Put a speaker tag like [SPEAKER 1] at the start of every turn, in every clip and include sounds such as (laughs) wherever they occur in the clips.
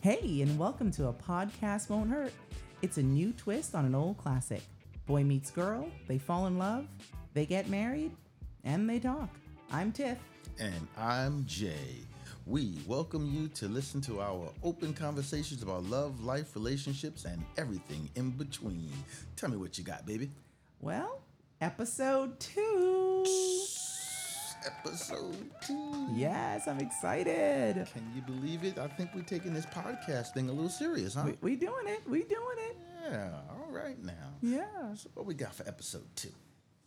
[SPEAKER 1] Hey, and welcome to A Podcast Won't Hurt. It's a new twist on an old classic. Boy meets girl, they fall in love, they get married, and they talk. I'm Tiff.
[SPEAKER 2] And I'm Jay. We welcome you to listen to our open conversations about love, life, relationships, and everything in between. Tell me what you got, baby.
[SPEAKER 1] Well, episode two.
[SPEAKER 2] Episode two.
[SPEAKER 1] Yes, I'm excited.
[SPEAKER 2] Can you believe it? I think we're taking this podcast thing a little serious, huh?
[SPEAKER 1] We, we doing it. We doing it.
[SPEAKER 2] yeah, all right now.
[SPEAKER 1] Yeah.
[SPEAKER 2] So what we got for episode two?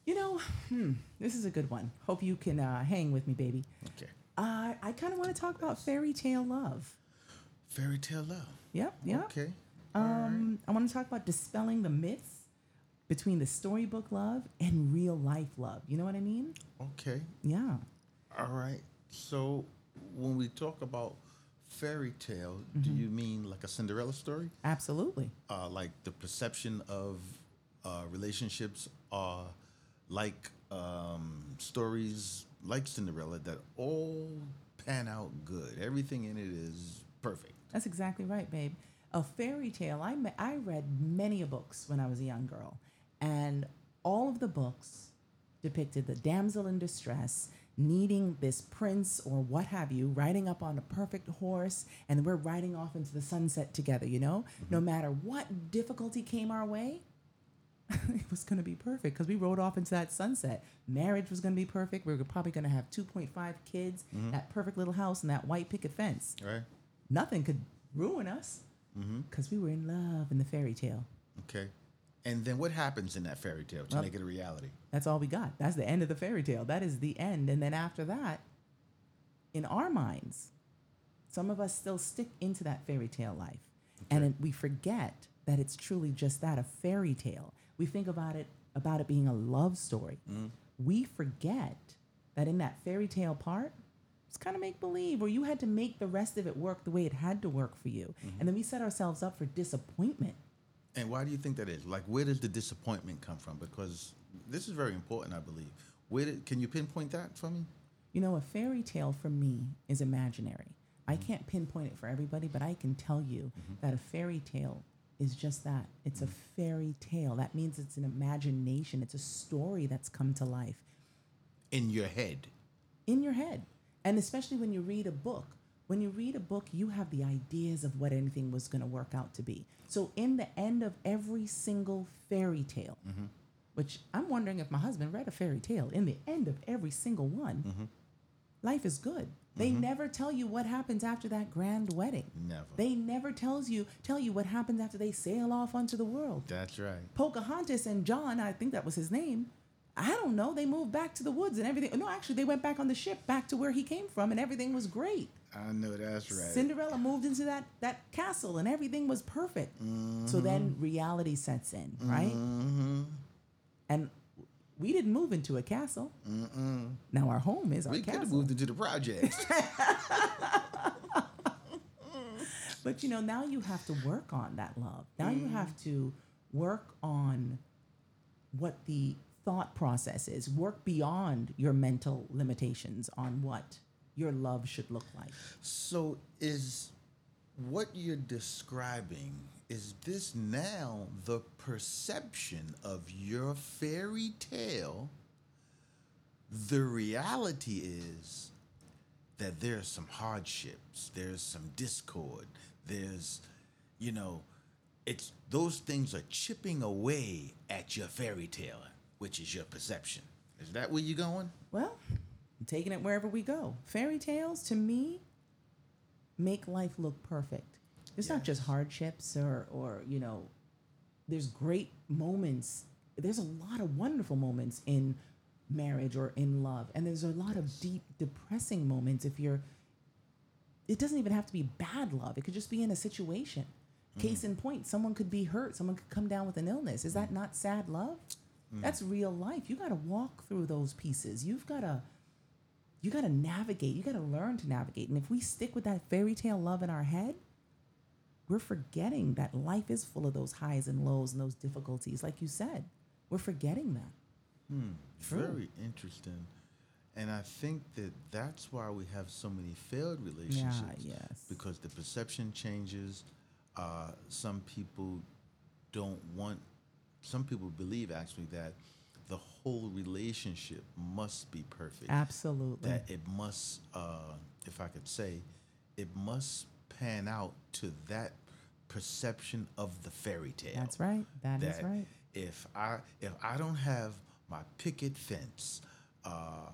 [SPEAKER 1] You know, hmm, this is a good one. Hope you can uh, hang with me, baby.
[SPEAKER 2] Okay.
[SPEAKER 1] Uh, I kind of want to talk about fairy tale love.
[SPEAKER 2] Fairy tale love.
[SPEAKER 1] Yep, yep.
[SPEAKER 2] Okay.
[SPEAKER 1] Um, I want to talk about dispelling the myths between the storybook love and real life love. You know what I mean?
[SPEAKER 2] Okay.
[SPEAKER 1] Yeah.
[SPEAKER 2] All right. So when we talk about fairy tale, do you mean like a Cinderella story?
[SPEAKER 1] Absolutely.
[SPEAKER 2] uh, like the perception of uh, relationships are like um, stories like Cinderella that all pan out good. Everything in it is perfect.
[SPEAKER 1] That's exactly right, babe. A fairy tale. I I read many a books when I was a young girl, and all of the books depicted the damsel in distress needing this prince or what have you riding up on a perfect horse and we're riding off into the sunset together you know no mm-hmm. matter what difficulty came our way (laughs) it was going to be perfect because we rode off into that sunset. Marriage was going to be perfect. We were probably going to have 2.5 kids, mm-hmm. that perfect little house, and that white picket fence.
[SPEAKER 2] Right?
[SPEAKER 1] Nothing could ruin us mm-hmm. because we were in love in the fairy tale.
[SPEAKER 2] Okay. And then what happens in that fairy tale to
[SPEAKER 1] Well-
[SPEAKER 2] make it a reality?
[SPEAKER 1] That's all we got. That's the end of the fairy tale. That is the end. And then after that, in our minds, some of us still stick into that fairy tale life. And we forget that it's truly just that a fairy tale. We think about it about it being a love story. Mm-hmm. We forget that in that fairy tale part, it's kind of make believe, or you had to make the rest of it work the way it had to work for you. Mm-hmm. And then we set ourselves up for disappointment.
[SPEAKER 2] And why do you think that is? Like, where does the disappointment come from? Because this is very important, I believe. Where did, can you pinpoint that for me?
[SPEAKER 1] You know, a fairy tale for me is imaginary. I mm-hmm. can't pinpoint it for everybody, but I can tell you mm-hmm. that a fairy tale is just that. It's a mm-hmm. fairy tale. That means it's an imagination, it's a story that's come to life
[SPEAKER 2] In your head.
[SPEAKER 1] in your head. And especially when you read a book. When you read a book, you have the ideas of what anything was going to work out to be. So, in the end of every single fairy tale, mm-hmm. which I'm wondering if my husband read a fairy tale, in the end of every single one, mm-hmm. life is good. They mm-hmm. never tell you what happens after that grand wedding.
[SPEAKER 2] Never.
[SPEAKER 1] They never tells you tell you what happens after they sail off onto the world.
[SPEAKER 2] That's right.
[SPEAKER 1] Pocahontas and John, I think that was his name. I don't know. They moved back to the woods and everything. No, actually, they went back on the ship back to where he came from, and everything was great.
[SPEAKER 2] I know that's right.
[SPEAKER 1] Cinderella moved into that that castle, and everything was perfect. So
[SPEAKER 2] Mm-hmm.
[SPEAKER 1] then reality sets in, right? And we didn't move into a castle. Now our home is our castle.
[SPEAKER 2] we could have moved into the projects. (laughs) (laughs)
[SPEAKER 1] But you know, now you have to work on that love. Now you have to work on what the thought process is. Work beyond your mental limitations on what your love should look like.
[SPEAKER 2] So is what you're describing is this now the perception of your fairy tale? The reality is that there's some hardships, there's some discord, there's you know, it's those things are chipping away at your fairy tale, which is your perception. Is that where you're going?
[SPEAKER 1] Well, taking it wherever we go. Fairy tales to me make life look perfect. It's not just hardships or or you know, there's great moments. There's a lot of wonderful moments in marriage or in love, and there's a lot of deep depressing moments if you're it doesn't even have to be bad love. It could just be in a situation. Mm. Case in point, someone could be hurt, someone could come down with an illness. Is mm. that not sad love? Mm. That's real life. You got to walk through those pieces. You've got to you got to navigate. You got to learn to navigate. And if we stick with that fairy tale love in our head, we're forgetting that life is full of those highs and lows and those difficulties like you said. We're forgetting that. True.
[SPEAKER 2] Very interesting. And I think that that's why we have so many failed relationships.
[SPEAKER 1] Yeah, yes.
[SPEAKER 2] Because the perception changes. Uh, some people don't want, some people believe actually that the whole relationship must be perfect.
[SPEAKER 1] Absolutely.
[SPEAKER 2] That it must, uh, if I could say, it must pan out to that perception of the fairy tale.
[SPEAKER 1] That's right. That is right.
[SPEAKER 2] If I if I don't have my picket fence, uh,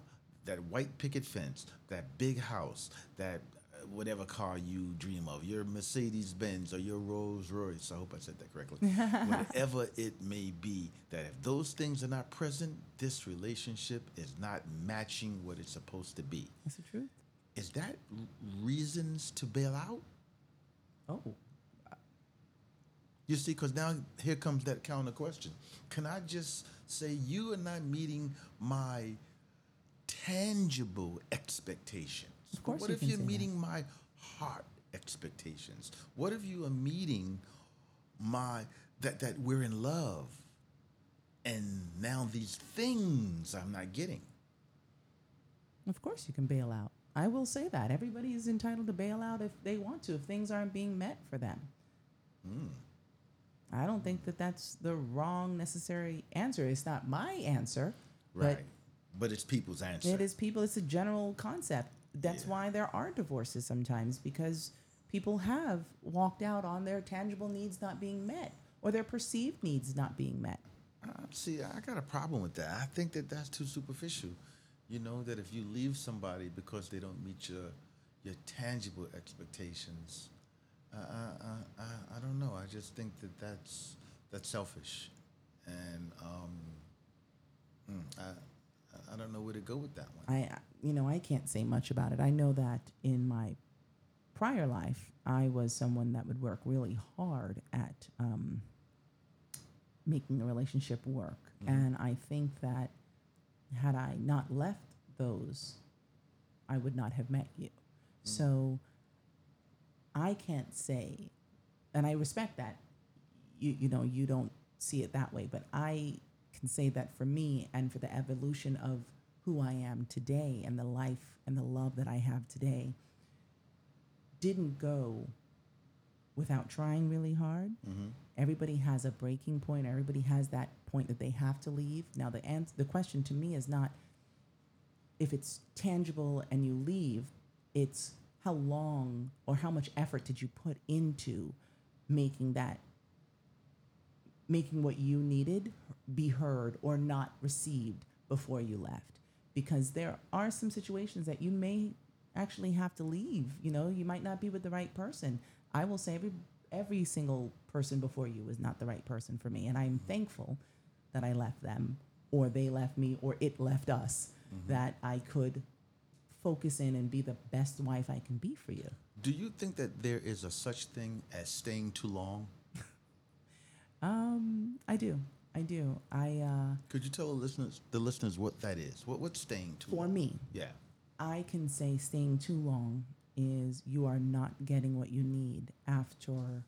[SPEAKER 2] that white picket fence, that big house, that whatever car you dream of, your Mercedes Benz or your Rolls Royce, I hope I said that correctly, (laughs) whatever it may be, that if those things are not present, this relationship is not matching what it's supposed to be.
[SPEAKER 1] That's the truth.
[SPEAKER 2] Is that reasons to bail out?
[SPEAKER 1] Oh,
[SPEAKER 2] You see, because now here comes that counter question. Can I just say you are not meeting my tangible expectations?
[SPEAKER 1] Of course
[SPEAKER 2] What
[SPEAKER 1] you
[SPEAKER 2] if
[SPEAKER 1] can
[SPEAKER 2] you're
[SPEAKER 1] say that.
[SPEAKER 2] meeting my heart expectations? What if you are meeting my that that we're in love and now these things I'm not getting?
[SPEAKER 1] of course you can bail out. I will say that. Everybody is entitled to bail out if they want to, if things aren't being met for them.
[SPEAKER 2] Hmm.
[SPEAKER 1] I don't think that that's the wrong necessary answer. It's not my answer,
[SPEAKER 2] Right. But, it's people's answer.
[SPEAKER 1] it is people. It's a general concept. That's
[SPEAKER 2] Yeah.
[SPEAKER 1] why there are divorces sometimes because people have walked out on their tangible needs not being met or their perceived needs not being met.
[SPEAKER 2] Uh, see, I got a problem with that. I think that that's too superficial. You know that if you leave somebody because they don't meet your your tangible expectations, uh, I, I, I, don't know. I just think that that's that's selfish, and um, mm, I I don't know where to go with that one.
[SPEAKER 1] I, you know, I can't say much about it. I know that in my prior life, I was someone that would work really hard at um, making a relationship work. And I think that had I not left those, I would not have met you. So I can't say, and I respect that. You, you know, you don't see it that way, but I can say that for me and for the evolution of who I am today and the life and the love that I have today didn't go without trying really hard. Mm-hmm. Everybody has a breaking point. Everybody has that point that they have to leave. Now, the answer, the question to me is not if it's tangible and you leave. It's how long or how much effort did you put into making that making what you needed be heard or not received before you left because there are some situations that you may actually have to leave. You know you might not be with the right person. I will say every every single person before you was not the right person for me and i'm thankful that i left them or they left me or it left us that i could focus in and be the best wife i can be for you.
[SPEAKER 2] Do you think that there is a such thing as staying too long?
[SPEAKER 1] um i do i do i uh
[SPEAKER 2] Could you tell the listeners the listeners what that is? What what's staying too
[SPEAKER 1] for
[SPEAKER 2] long?
[SPEAKER 1] me
[SPEAKER 2] Yeah.
[SPEAKER 1] I can say staying too long is you are not getting what you need after,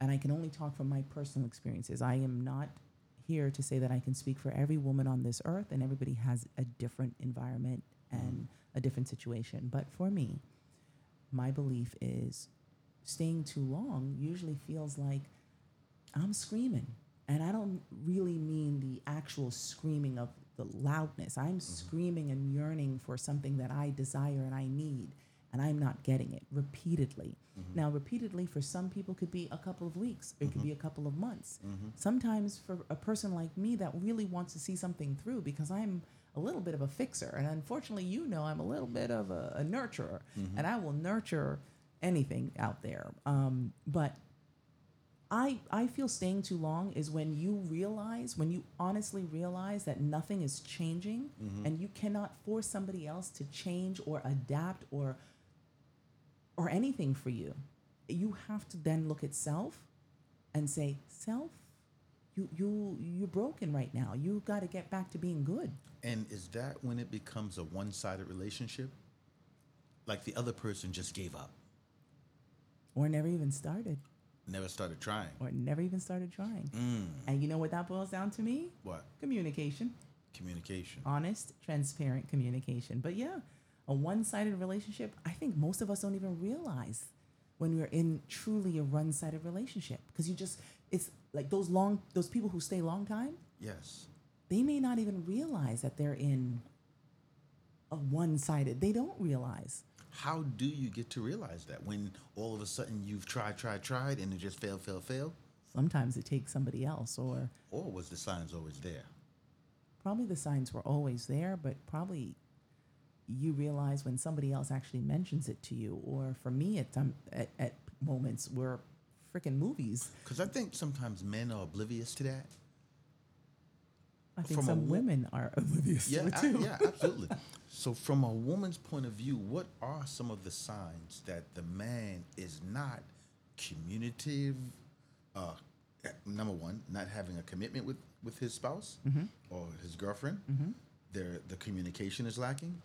[SPEAKER 1] and I can only talk from my personal experiences. I am not here to say that I can speak for every woman on this earth, and everybody has a different environment and a different situation. But for me, my belief is staying too long usually feels like I'm screaming. And I don't really mean the actual screaming of the loudness. I'm mm-hmm. screaming and yearning for something that I desire and I need, and I'm not getting it repeatedly. Mm-hmm. Now, repeatedly for some people could be a couple of weeks, it could mm-hmm. be a couple of months. Sometimes for a person like me that really wants to see something through, because I'm a little bit of a fixer, and unfortunately, you know, I'm a little bit of a, a nurturer, and I will nurture anything out there. Um, but I, I feel staying too long is when you realize, when you honestly realize that nothing is changing mm-hmm. and you cannot force somebody else to change or adapt or or anything for you. You have to then look at self and say, self, you you you're broken right now. You got to get back to being good.
[SPEAKER 2] And is that when it becomes a one sided relationship? Like the other person just gave up,
[SPEAKER 1] Or never even started.
[SPEAKER 2] Never started trying.
[SPEAKER 1] Or never even started trying. Mm. And you know what that boils down to me?
[SPEAKER 2] What?
[SPEAKER 1] Communication.
[SPEAKER 2] Communication.
[SPEAKER 1] honest, transparent communication. But yeah, a one sided relationship, I think most of us don't even realize when we're in truly a one sided relationship because you just, it's like those long, those people who stay long time,
[SPEAKER 2] Yes.
[SPEAKER 1] they may not even realize that they're in a one sided, they don't realize.
[SPEAKER 2] How do you get to realize that when all of a sudden you've tried, tried, tried, and it just failed, failed, failed?
[SPEAKER 1] Sometimes it takes somebody else, or
[SPEAKER 2] Or was the signs always there?
[SPEAKER 1] probably the signs were always there, but probably you realize when somebody else actually mentions it to you. Or for me, at some at, at moments were freaking movies.
[SPEAKER 2] Because I think sometimes men are oblivious to that.
[SPEAKER 1] I think
[SPEAKER 2] From a
[SPEAKER 1] some
[SPEAKER 2] wo-
[SPEAKER 1] women are (laughs) oblivious
[SPEAKER 2] Yeah,
[SPEAKER 1] to it
[SPEAKER 2] I-
[SPEAKER 1] too.
[SPEAKER 2] yeah, absolutely. so, from a woman's point of view, what are some of the signs that the man is not communicative? Uh, number one, not having a commitment with with his spouse or his girlfriend. Their the communication is lacking.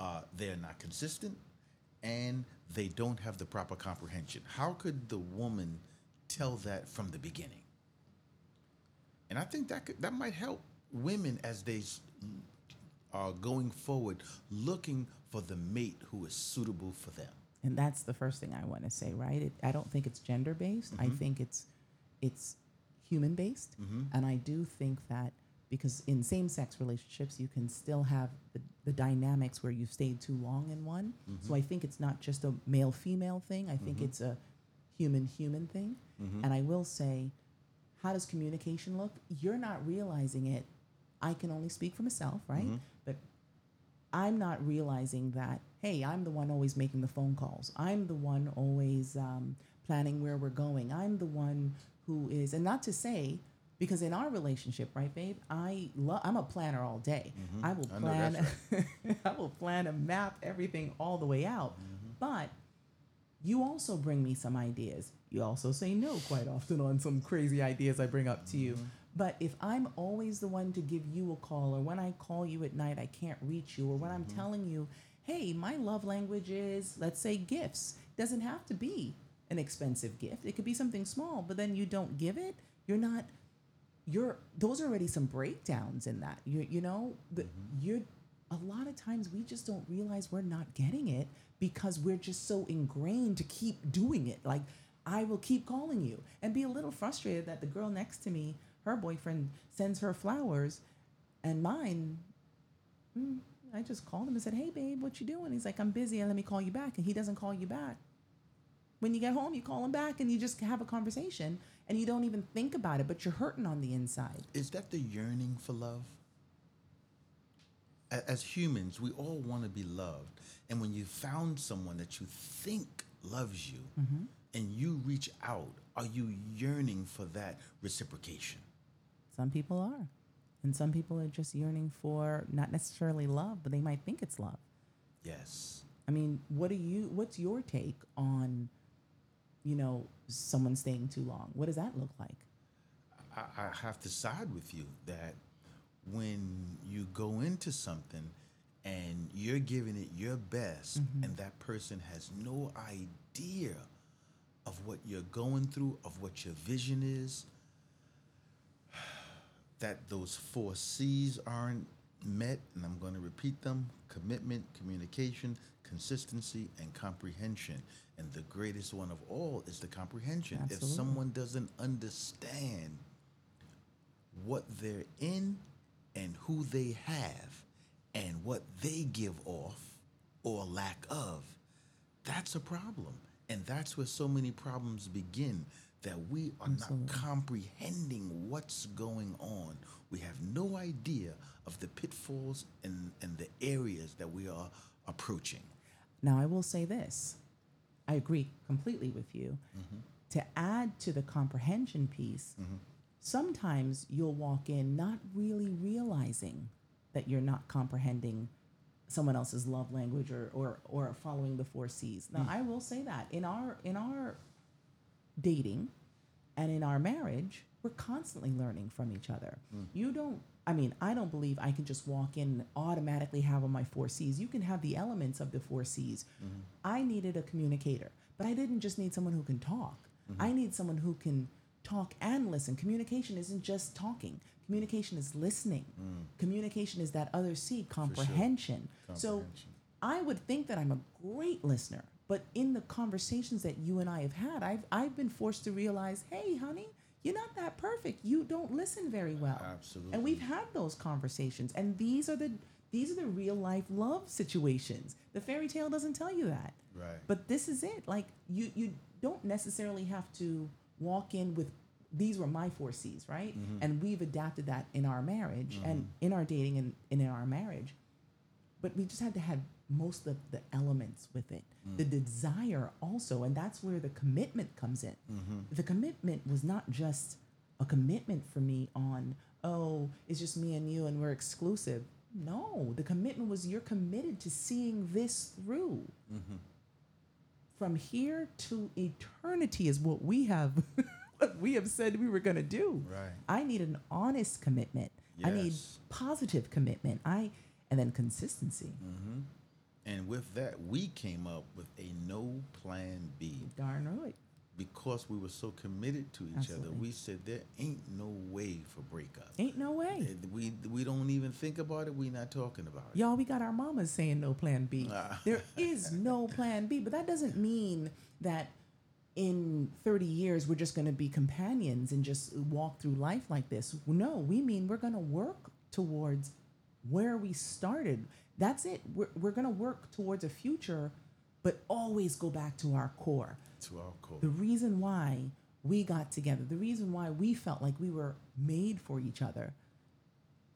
[SPEAKER 2] Uh, they're not consistent, and they don't have the proper comprehension. How could the woman tell that from the beginning? And I think that could, that might help women as they are going forward, looking for the mate who is suitable for them.
[SPEAKER 1] and that's the first thing I want to say, right? It, I don't think it's gender based. I mm-hmm. think it's it's human based, mm-hmm. and I do think that because in same sex relationships you can still have the, the dynamics where you've stayed too long in one. So mm-hmm. I think it's not just a male female thing. I think it's a human human thing. And I will say, how does communication look? You're not realizing it. I can only speak for myself, right? Mm-hmm. But I'm not realizing that, hey, I'm the one always making the phone calls. I'm the one always um, planning where we're going. I'm the one who is, and not to say, because in our relationship, right, babe, I love, I'm a planner all day. Mm-hmm. I will
[SPEAKER 2] I know that's
[SPEAKER 1] plan, (laughs) I will plan and map everything all the way out. Mm-hmm. But you also bring me some ideas. You also say no quite often on some crazy ideas I bring up to you. Mm-hmm. But if I'm always the one to give you a call, or when I call you at night, I can't reach you, or when I'm mm-hmm. telling you, hey, my love language is, let's say, gifts, doesn't have to be an expensive gift. It could be something small, but then you don't give it, you're not you're those are already some breakdowns in that you you know the, mm-hmm. you're a lot of times we just don't realize we're not getting it because we're just so ingrained to keep doing it like i will keep calling you and be a little frustrated that the girl next to me her boyfriend sends her flowers and mine mm, i just called him and said hey babe what you doing he's like i'm busy and let me call you back and he doesn't call you back when you get home, you call him back and you just have a conversation and you don't even think about it, but you're hurting on the inside.
[SPEAKER 2] Is that the yearning for love? As humans, we all want to be loved. And when you found someone that you think loves you mm-hmm. and you reach out, are you yearning for that reciprocation?
[SPEAKER 1] Some people are. And some people are just yearning for not necessarily love, but they might think it's love.
[SPEAKER 2] Yes.
[SPEAKER 1] I mean, what do you what's your take on you know, someone staying too long? What does that look like?
[SPEAKER 2] I, I have to side with you that when you go into something and you're giving it your best mm-hmm. and that person has no idea of what you're going through, of what your vision is, (sighs) that those four C's aren't met, and I'm going to repeat them commitment, communication, consistency, and comprehension. And the greatest one of all is the comprehension. If someone doesn't understand what they're in and who they have and what they give off or lack of, that's a problem. And that's where so many problems begin that we are not comprehending what's going on. We have no idea of the pitfalls and, and the areas that we are approaching.
[SPEAKER 1] Now, I will say this I agree completely with you. Mm-hmm. To add to the comprehension piece, mm-hmm. Sometimes you'll walk in not really realizing that you're not comprehending someone else's love language or, or, or following the four C's. Now, mm. I will say that in our, in our dating and in our marriage, we're constantly learning from each other. Mm. You don't, I mean, I don't believe I can just walk in and automatically have on my four C's. You can have the elements of the four C's. Mm-hmm. I needed a communicator, but I didn't just need someone who can talk. Mm-hmm. I need someone who can talk and listen. Communication isn't just talking. Communication is listening.
[SPEAKER 2] Mm.
[SPEAKER 1] Communication is that other C, comprehension. So
[SPEAKER 2] Comprehension.
[SPEAKER 1] I would think that I'm a great listener, but in the conversations that you and I have had, I've I've been forced to realize, hey, honey, you're not that perfect. You don't listen very well.
[SPEAKER 2] Absolutely.
[SPEAKER 1] And we've had those conversations, and these are the these are the real life love situations. The fairy tale doesn't tell you that.
[SPEAKER 2] Right.
[SPEAKER 1] But this is it. Like you you don't necessarily have to walk in with these were my four C's, right? Mm-hmm. And we've adapted that in our marriage and mm-hmm. in our dating and, and in our marriage. But we just had to have most of the elements with it. Mm. The desire also, and that's where the commitment comes in. Mm-hmm. The commitment was not just a commitment for me on, oh, it's just me and you and we're exclusive. No, the commitment was you're committed to seeing this through from here to eternity is what we have (laughs) what we have said we were going to do
[SPEAKER 2] Right.
[SPEAKER 1] i need an honest commitment Yes. i need positive commitment i and then consistency mm-hmm.
[SPEAKER 2] And with that, we came up with a no plan B.
[SPEAKER 1] darn right
[SPEAKER 2] Because we were so committed to each other, we said there ain't no way for breakup.
[SPEAKER 1] ain't no way
[SPEAKER 2] We we don't even think about it. We're not talking about it.
[SPEAKER 1] y'all we got our mamas saying no plan b
[SPEAKER 2] Ah.
[SPEAKER 1] there is no plan b but that doesn't mean that in 30 years we're just going to be companions and just walk through life like this no we mean we're going to work towards where we started that's it we're, we're going to work towards a future but always go back to our core
[SPEAKER 2] To our core.
[SPEAKER 1] the reason why we got together, the reason why we felt like we were made for each other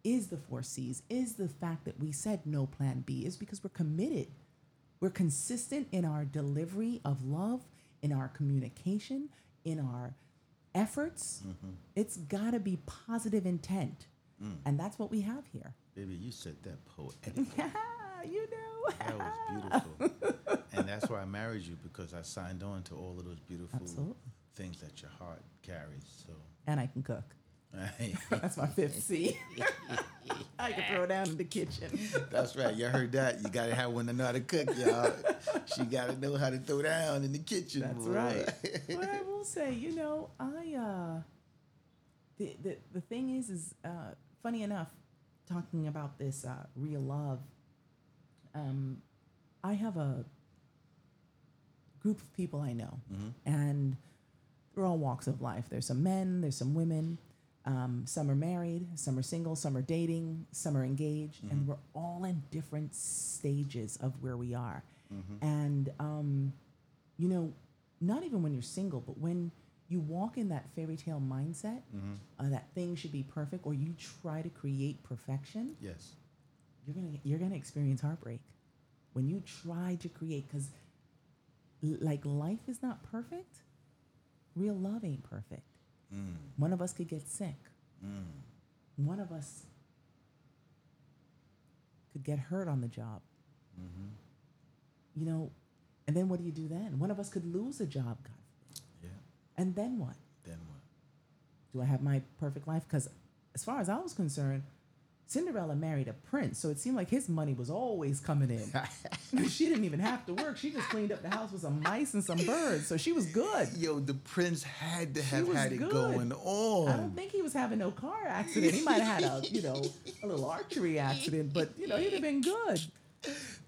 [SPEAKER 1] is the four C's, is the fact that we said no plan B, is because we're committed. We're consistent in our delivery of love, in our communication, in our efforts. Mm-hmm. It's got to be positive intent. Mm. And that's what we have here.
[SPEAKER 2] Baby, you said that poetic. (laughs)
[SPEAKER 1] you know.
[SPEAKER 2] That was beautiful. and that's why I married you because I signed on to all of those beautiful
[SPEAKER 1] Absolutely.
[SPEAKER 2] things that your heart carries. So
[SPEAKER 1] And I can cook. That's my fifth C. (laughs) I can throw down in the kitchen.
[SPEAKER 2] that's right. You heard that. You gotta have one to know how to cook, y'all. She gotta know how to throw down in the kitchen.
[SPEAKER 1] That's
[SPEAKER 2] boy.
[SPEAKER 1] right. (laughs) but I will say, you know, I uh the the, the thing is is uh funny enough, talking about this uh real love, um I have a group of people I know and they're all walks of life. There's some men, there's some women, um, some are married, some are single, some are dating, some are engaged, and we're all in different stages of where we are. And um, you know, not even when you're single, but when you walk in that fairy tale mindset, uh, that things should be perfect, or you try to create perfection,
[SPEAKER 2] Yes.
[SPEAKER 1] you're gonna you're gonna experience heartbreak. When you try to create because like life is not perfect real love ain't perfect Mm. one of us could get sick mm. one of us could get hurt on the job mm-hmm. you know and then what do you do then one of us could lose a job god.
[SPEAKER 2] Yeah.
[SPEAKER 1] and then what
[SPEAKER 2] Then what?
[SPEAKER 1] do I have my perfect life? Because as far as I was concerned, Cinderella married a prince, so it seemed like his money was always coming in. (laughs) she didn't even have to work. She just cleaned up the house with some mice and some birds, so she was good.
[SPEAKER 2] Yo, the prince had to have had it going on.
[SPEAKER 1] I don't think he was having no car accident. He might have had a, you know, a little archery accident, but you know, he'd have been good.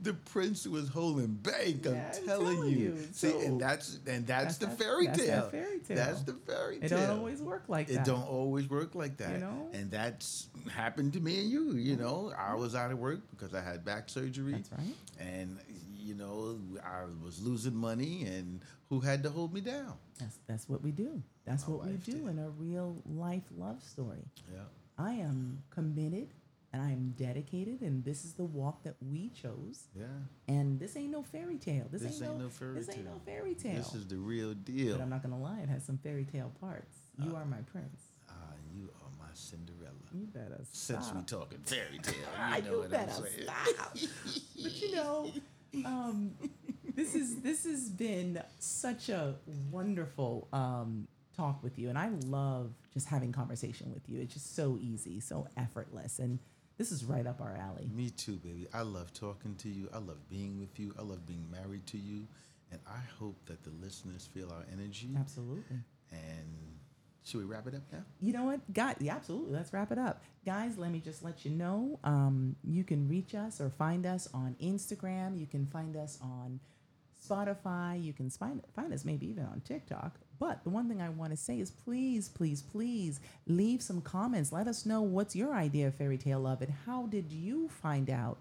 [SPEAKER 2] The prince was holding bank. I'm
[SPEAKER 1] Yeah, I'm
[SPEAKER 2] telling,
[SPEAKER 1] telling
[SPEAKER 2] you.
[SPEAKER 1] you.
[SPEAKER 2] See,
[SPEAKER 1] So-
[SPEAKER 2] and that's and that's,
[SPEAKER 1] That's
[SPEAKER 2] the fairy
[SPEAKER 1] that's that
[SPEAKER 2] tale.
[SPEAKER 1] fairy tale.
[SPEAKER 2] That's the fairy tale.
[SPEAKER 1] It don't always work like
[SPEAKER 2] It
[SPEAKER 1] that.
[SPEAKER 2] It don't always work like that.
[SPEAKER 1] You know?
[SPEAKER 2] And that's happened to me and you. You know, I was out of work because I had back surgery.
[SPEAKER 1] That's right.
[SPEAKER 2] And you know, I was losing money, and who had to hold me down?
[SPEAKER 1] That's that's what we do. That's
[SPEAKER 2] My
[SPEAKER 1] what we do
[SPEAKER 2] did.
[SPEAKER 1] in a real life love story.
[SPEAKER 2] Yeah.
[SPEAKER 1] I am committed and I am dedicated, and this is the walk that we chose.
[SPEAKER 2] Yeah.
[SPEAKER 1] And this ain't no fairy tale. This,
[SPEAKER 2] This
[SPEAKER 1] ain't,
[SPEAKER 2] ain't
[SPEAKER 1] no,
[SPEAKER 2] no fairy
[SPEAKER 1] This ain't no fairy tale.
[SPEAKER 2] This is the real deal.
[SPEAKER 1] but I'm not gonna lie, it has some fairy tale parts. You are my prince.
[SPEAKER 2] Ah, you are my Cinderella.
[SPEAKER 1] You better stop.
[SPEAKER 2] Since we talking fairy tale, (laughs) you know
[SPEAKER 1] you
[SPEAKER 2] what
[SPEAKER 1] better
[SPEAKER 2] I'm saying.
[SPEAKER 1] stop. but you know, um, this is this has been such a wonderful um, talk with you, and I love just having conversation with you. It's just so easy, so effortless, and this is right up our alley.
[SPEAKER 2] Me too, baby. I love talking to you. I love being with you. I love being married to you. And I hope that the listeners feel our energy
[SPEAKER 1] Absolutely.
[SPEAKER 2] and Should we wrap it up now?
[SPEAKER 1] You know what, guys? Yeah, absolutely. Let's wrap it up, guys. Let me just let you know. Um, you can reach us or find us on Instagram. You can find us on Spotify. You can find find us maybe even on TikTok. But the one thing I want to say is please, please, please leave some comments. Let us know what's your idea of fairy tale love and how did you find out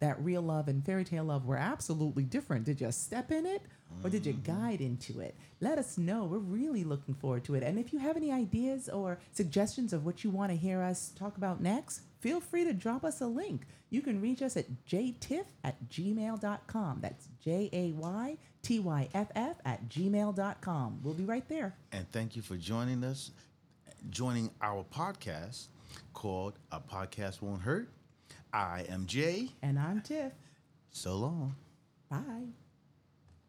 [SPEAKER 1] that real love and fairy tale love were absolutely different? Did you step in it or did you mm-hmm. guide into it? Let us know. We're really looking forward to it. And if you have any ideas or suggestions of what you want to hear us talk about next, feel free to drop us a link. You can reach us at jaytiff at gmail.com. That's J A Y T Y F F at gmail.com. We'll be right there.
[SPEAKER 2] And thank you for joining us, joining our podcast called A Podcast Won't Hurt. I am Jay.
[SPEAKER 1] And I'm Tiff.
[SPEAKER 2] So long.
[SPEAKER 1] Bye.